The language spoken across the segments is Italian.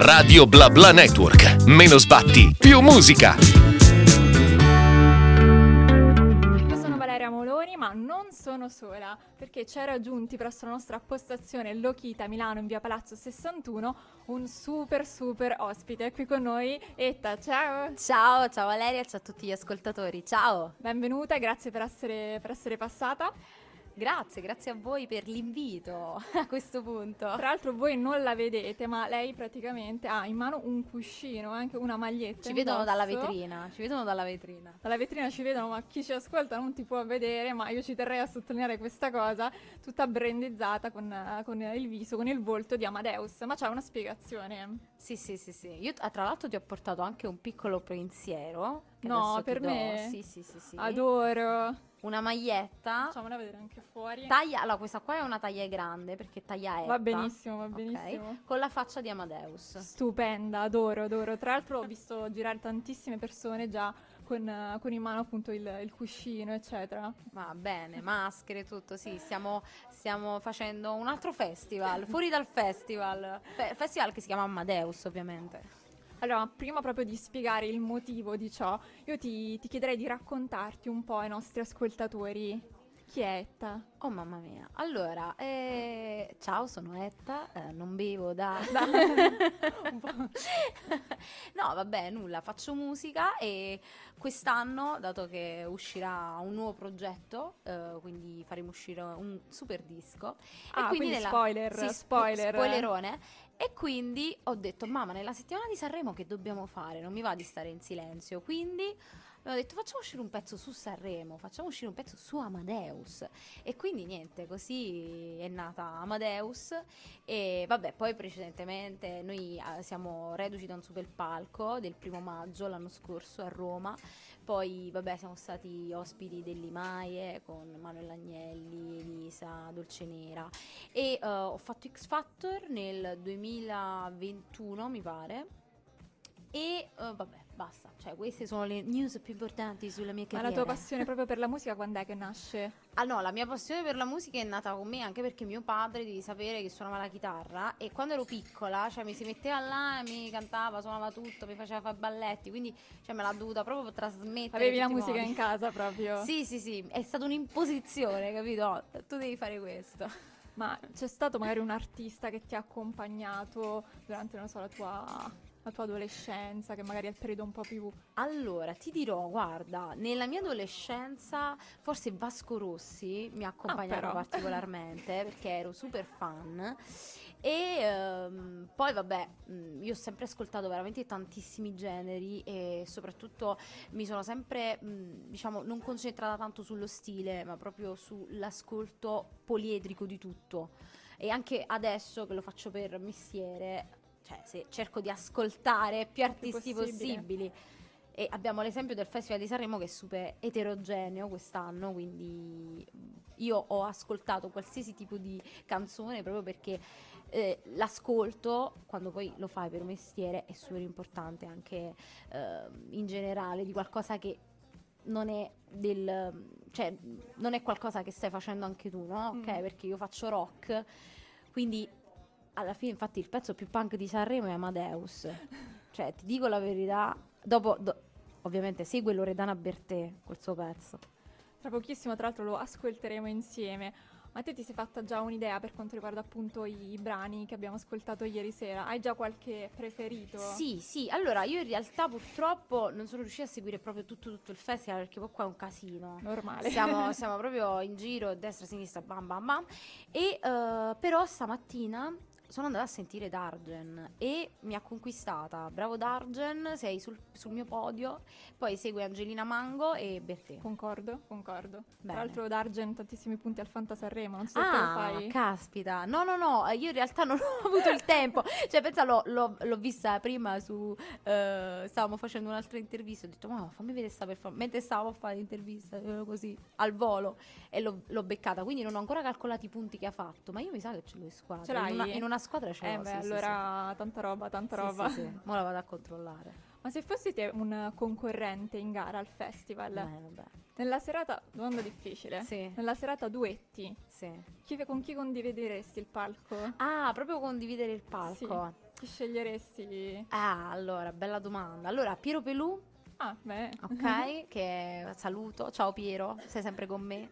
Radio Bla Bla Network. Meno sbatti, più musica. Io sono Valeria Moloni, ma non sono sola, perché ci ha raggiunti presso la nostra postazione Lokita Milano in via Palazzo 61 un super super ospite. Qui con noi Etta, ciao! Ciao, ciao Valeria, ciao a tutti gli ascoltatori, ciao! Benvenuta grazie per essere, per essere passata. Grazie, grazie a voi per l'invito a questo punto. Tra l'altro voi non la vedete, ma lei praticamente ha in mano un cuscino, anche una maglietta. Ci vedono dalla vetrina, ci vedono dalla vetrina. Dalla vetrina ci vedono, ma chi ci ascolta non ti può vedere, ma io ci terrei a sottolineare questa cosa, tutta brandizzata con, con il viso, con il volto di Amadeus. Ma c'è una spiegazione? Sì, sì, sì, sì. Io ah, tra l'altro ti ho portato anche un piccolo pensiero. No, per do. me? Sì, sì, sì, sì. Adoro. Una maglietta. Facciamola vedere anche fuori. Taglia, allora questa qua è una taglia grande perché taglia Va etta, benissimo, va benissimo. Con la faccia di Amadeus. Stupenda, adoro, adoro. Tra l'altro ho visto girare tantissime persone già con, con in mano appunto il, il cuscino, eccetera. Va bene, maschere, tutto, sì, stiamo, stiamo facendo un altro festival, fuori dal festival, Fe- festival che si chiama Amadeus ovviamente. Allora, prima proprio di spiegare il motivo di ciò, io ti, ti chiederei di raccontarti un po' ai nostri ascoltatori chi è Etta. Oh mamma mia, allora, eh, ciao sono Etta, eh, non bevo da... Po'. no vabbè, nulla, faccio musica e quest'anno, dato che uscirà un nuovo progetto, eh, quindi faremo uscire un super disco. Ah, quindi spoiler, sì, spo- spoiler. spoilerone. E quindi ho detto, mamma, nella settimana di Sanremo che dobbiamo fare? Non mi va di stare in silenzio. Quindi abbiamo detto, facciamo uscire un pezzo su Sanremo, facciamo uscire un pezzo su Amadeus. E quindi niente, così è nata Amadeus. E vabbè, poi precedentemente noi eh, siamo reduci da un super palco del primo maggio l'anno scorso a Roma. Poi, vabbè, siamo stati ospiti dell'Imaie con Manuel Agnelli, Elisa, Dolcenera. E eh, ho fatto X Factor nel 2021, mi pare. E eh, vabbè, basta. Cioè, queste sono le news più importanti sulla mia Ma carriera. la tua passione proprio per la musica quando è che nasce? Ah no, la mia passione per la musica è nata con me anche perché mio padre, devi sapere che suonava la chitarra e quando ero piccola, cioè mi si metteva là e mi cantava, suonava tutto, mi faceva fare balletti, quindi cioè me l'ha dovuta proprio trasmettere. Avevi la musica modi. in casa proprio? Sì, sì, sì, è stata un'imposizione, capito? Tu devi fare questo. Ma c'è stato magari un artista che ti ha accompagnato durante, non so, la tua, la tua adolescenza, che magari è il periodo un po' più... Allora, ti dirò, guarda, nella mia adolescenza forse Vasco Rossi mi ha accompagnato però. particolarmente perché ero super fan. E ehm, poi vabbè, mh, io ho sempre ascoltato veramente tantissimi generi e soprattutto mi sono sempre, mh, diciamo, non concentrata tanto sullo stile, ma proprio sull'ascolto poliedrico di tutto. E anche adesso che lo faccio per mestiere, cioè se cerco di ascoltare più artisti possibile. possibili. E abbiamo l'esempio del Festival di Sanremo che è super eterogeneo quest'anno, quindi io ho ascoltato qualsiasi tipo di canzone proprio perché eh, l'ascolto, quando poi lo fai per mestiere, è super importante anche eh, in generale di qualcosa che non è del cioè non è qualcosa che stai facendo anche tu, no? Ok, Mm. perché io faccio rock, quindi alla fine infatti il pezzo più punk di Sanremo è Amadeus. Cioè, ti dico la verità, dopo do- ovviamente segue Loredana Bertè col suo pezzo. Tra pochissimo, tra l'altro, lo ascolteremo insieme. Ma te ti sei fatta già un'idea per quanto riguarda appunto i brani che abbiamo ascoltato ieri sera? Hai già qualche preferito? Sì, sì, allora io in realtà purtroppo non sono riuscita a seguire proprio tutto, tutto il festival perché poi qua è un casino. Normale. Siamo, siamo proprio in giro, destra, sinistra, bam bam bam. E eh, però stamattina sono andata a sentire Dargen e mi ha conquistata. Bravo Dargen, sei sul, sul mio podio. Poi segue Angelina Mango e Bertè. Concordo, concordo. Tra Bene. l'altro Dargen tantissimi punti al Fanta Sanremo, non so se te lo Ah, fai. caspita. No, no, no, io in realtà non ho avuto il tempo. Cioè, pensa, l'ho, l'ho- l'ho vista prima su... eh, stavamo facendo un'altra intervista. Ho detto, ma fammi vedere sta performance. Mentre stavamo a fare l'intervista, eh, così, al volo. E l'ho, l'ho beccata. Quindi non ho ancora calcolato i punti che ha fatto. Ma io mi sa che ce l'ho in squadra. Ce l'hai? In una, in una squadra ce l'ho, eh sì, beh, sì, sì. allora tanta roba, tanta Sì, roba. Sì, sì. Mo la vado a controllare. Ma se fossi te un concorrente in gara al festival, Eh, vabbè. nella serata, domanda difficile, Sì, nella serata duetti, sì. chi- con chi condivideresti il palco? Ah, proprio condividere il palco. Chi sceglieresti? Ah, allora, bella domanda. Allora, Piero Pelù, Ah, beh. ok, che saluto. Ciao Piero, sei sempre con me.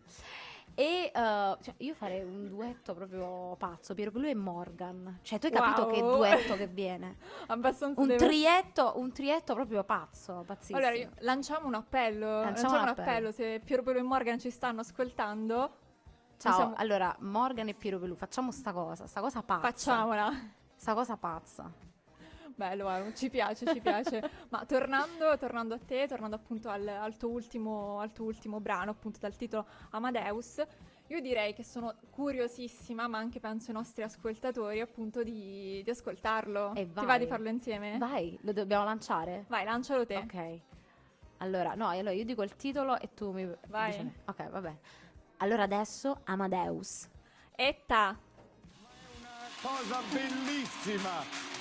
E uh, cioè, io farei un duetto proprio pazzo, Piero Pelù e Morgan. Cioè, tu hai capito Wow. che duetto che viene? Abbastanza Un devo- trietto, un trietto proprio pazzo, pazzissimo. Allora, io- lanciamo un appello. Lanciamo, un un appello. appello. Se Piero Pelo e Morgan ci stanno ascoltando, Ciao, possiamo- allora, Morgan e Piero Pelù, facciamo sta cosa, sta cosa pazza. facciamola. Sta cosa pazza. Bello, guarda, ci piace, ci piace. Ma tornando, tornando a te, tornando appunto al, al tuo ultimo, al tuo ultimo brano, appunto dal titolo Amadeus, io direi che sono curiosissima, ma anche penso i nostri ascoltatori, appunto, di, di ascoltarlo. E Ti va vai. di farlo insieme? Vai, lo dobbiamo lanciare? Vai, lancialo te. Ok. Allora, no, allora io dico il titolo e tu mi Vai. dici me. Ok, va bene. Allora adesso Amadeus. Etta, Cosa bellissima!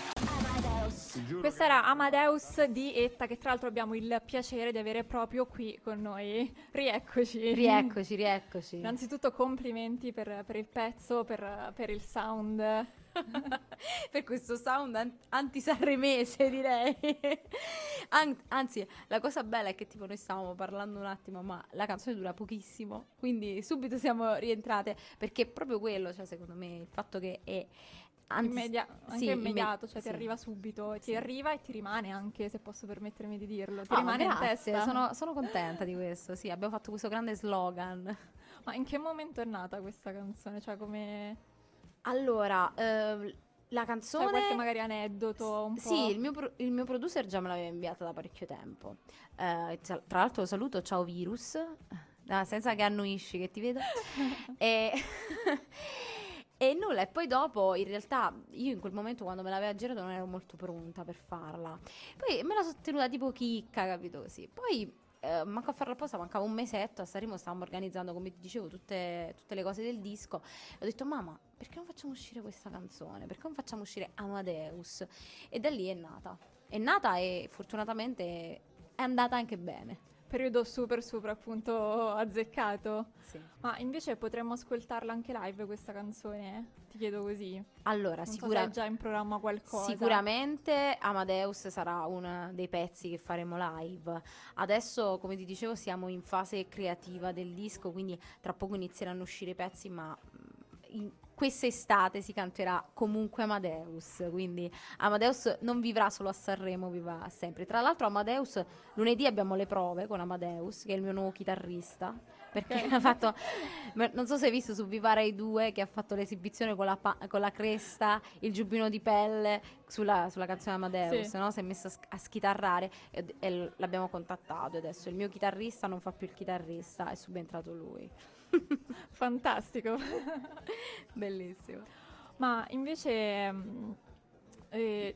Questa era Amadeus di Etta, che tra l'altro abbiamo il piacere di avere proprio qui con noi. Rieccoci. Rieccoci, rieccoci. Innanzitutto complimenti per, per il pezzo, per, per il sound. per questo sound an- anti-sanremese, direi. An- anzi, la cosa bella è che tipo noi stavamo parlando un attimo, ma la canzone dura pochissimo, quindi subito siamo rientrate, perché è proprio quello, cioè secondo me, il fatto che è anti- Immedia- anche sì, immediato, imme- cioè sì. ti arriva subito, ti Sì. arriva e ti rimane anche, se posso permettermi di dirlo, ti Ah, rimane in grazie, testa. Sono, sono contenta di questo, sì, abbiamo fatto questo grande slogan. Ma in che momento è nata questa canzone? Cioè come... Allora, eh, la C'è canzone... qualche magari aneddoto un po'? Sì, il mio, pro- il mio producer già me l'aveva inviata da parecchio tempo. Eh, tra l'altro lo saluto, ciao virus, Ah, senza che annuisci che ti vedo. e... e nulla, e poi dopo in realtà io in quel momento quando me l'aveva girato non ero molto pronta per farla. Poi me la sono tenuta tipo chicca, capito così. Poi... eh, manco a farla apposta, mancava un mesetto, a Sanremo stavamo organizzando, come ti dicevo, tutte, tutte le cose del disco. E ho detto, mamma, perché non facciamo uscire questa canzone? Perché non facciamo uscire Amadeus? E da lì è nata. È nata e fortunatamente è andata anche bene. Periodo super super appunto azzeccato. Sì. Ma invece potremmo ascoltarla anche live questa canzone? Ti chiedo così. Allora, Non so se sicura- hai già in programma qualcosa. sicuramente Amadeus sarà uno dei pezzi che faremo live. Adesso, come ti dicevo, siamo in fase creativa del disco, quindi tra poco inizieranno a uscire i pezzi, ma in quest'estate si canterà comunque Amadeus, quindi Amadeus non vivrà solo a Sanremo, vivrà sempre. Tra l'altro Amadeus, lunedì abbiamo le prove con Amadeus, che è il mio nuovo chitarrista, perché Ok. ha fatto, non so se hai visto su Viva Rai 2 che ha fatto l'esibizione con la, pa- con la cresta, il giubbino di pelle sulla, sulla canzone Amadeus, Sì. no? si è messo a, sch- a schitarrare e, e l'abbiamo contattato adesso il mio chitarrista non fa più il chitarrista, è subentrato lui. Fantastico. Bellissimo. Ma invece mm, eh,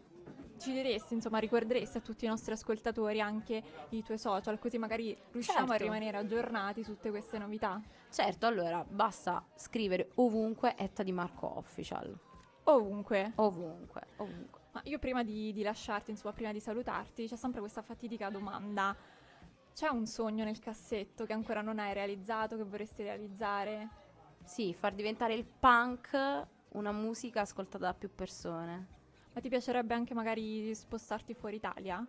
ci diresti, insomma, ricorderesti a tutti i nostri ascoltatori anche i tuoi social, così magari riusciamo a Certo. rimanere aggiornati su tutte queste novità. Certo, allora basta scrivere ovunque Etta di Marco Official. Ovunque. Ovunque, ovunque. Ma io prima di, di lasciarti, insomma, prima di salutarti, c'è sempre questa fatidica domanda. C'è un sogno nel cassetto che ancora non hai realizzato, che vorresti realizzare? Sì, far diventare il punk una musica ascoltata da più persone. Ma ti piacerebbe anche magari spostarti fuori Italia?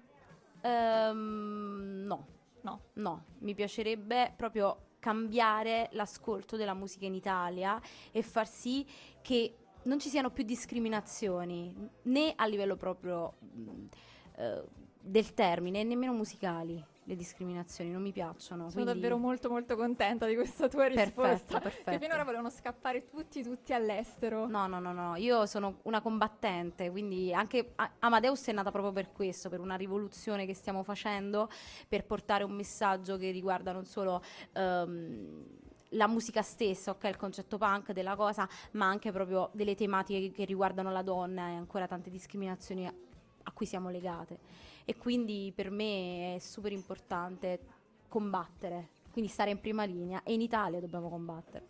Ehm, no, No. no, mi piacerebbe proprio cambiare l'ascolto della musica in Italia e far sì che non ci siano più discriminazioni, né a livello proprio mh, eh, del termine, nemmeno musicali. Le discriminazioni non mi piacciono. Sono quindi- davvero molto molto contenta di questa tua risposta. Perfetto, Che finora volevano scappare tutti, tutti all'estero. No, no, no, no, io sono una combattente, quindi anche Amadeus è nata proprio per questo, per una rivoluzione che stiamo facendo, per portare un messaggio che riguarda non solo ehm, la musica stessa, ok, il concetto punk della cosa, ma anche proprio delle tematiche che, che riguardano la donna e ancora tante discriminazioni a, a cui siamo legate. E quindi per me è super importante combattere, quindi stare in prima linea e in Italia dobbiamo combattere.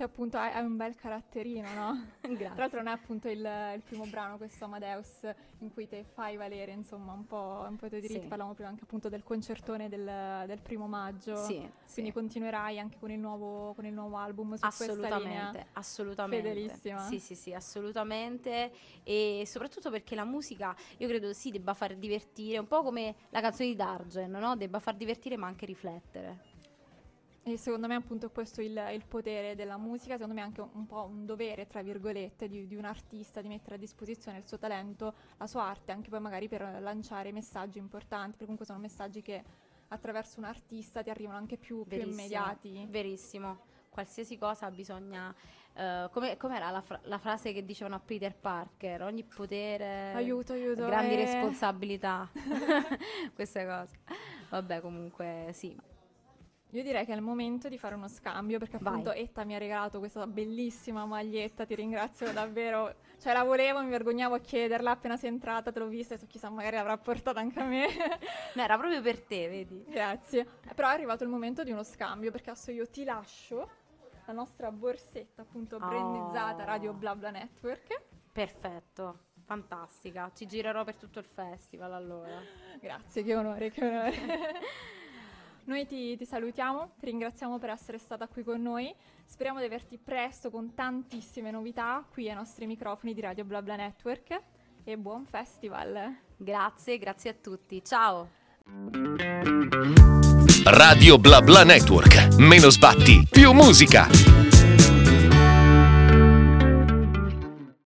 Te appunto hai, hai un bel caratterino, no? Tra Grazie. l'altro non è appunto il, il primo brano, questo Amadeus, in cui te fai valere insomma un po', un po' i tuoi diritti. Sì. Parlavamo prima anche appunto del concertone del, del primo maggio. Sì, Quindi sì. continuerai anche con il nuovo, con il nuovo album su. Assolutamente, assolutamente. Fedelissima. Sì, sì, sì, assolutamente. E soprattutto perché la musica, io credo sì, debba far divertire, un po' come la canzone di Dargen, no? Debba far divertire ma anche riflettere. E secondo me appunto è questo il, il potere della musica, secondo me è anche un, un po' un dovere, tra virgolette, di, di un artista di mettere a disposizione il suo talento, la sua arte, anche poi magari per lanciare messaggi importanti, perché comunque sono messaggi che attraverso un artista ti arrivano anche più, più immediati. Verissimo. Qualsiasi cosa bisogna... eh, come, com'era la, fra- la frase che dicevano a Peter Parker? Ogni potere... Aiuto, aiuto. Grandi eh. responsabilità. Queste cose. Vabbè, comunque sì. Io direi che è il momento di fare uno scambio perché Vai. appunto Etta mi ha regalato questa bellissima maglietta, ti ringrazio davvero. Cioè la volevo, mi vergognavo a chiederla appena sei entrata, te l'ho vista e so, chissà magari l'avrà portata anche a me. No, era proprio per te, vedi? Grazie. Però è arrivato il momento di uno scambio perché adesso io ti lascio la nostra borsetta appunto Oh. brandizzata Radio Blabla Network. Perfetto, fantastica. Ci girerò per tutto il festival allora. Grazie, che onore, che onore. Noi ti, ti salutiamo, ti ringraziamo per essere stata qui con noi. Speriamo di averti presto con tantissime novità qui ai nostri microfoni di Radio Blabla Network. E buon festival! Grazie, grazie a tutti. Ciao. Radio Bla Bla Network. Meno sbatti, più musica.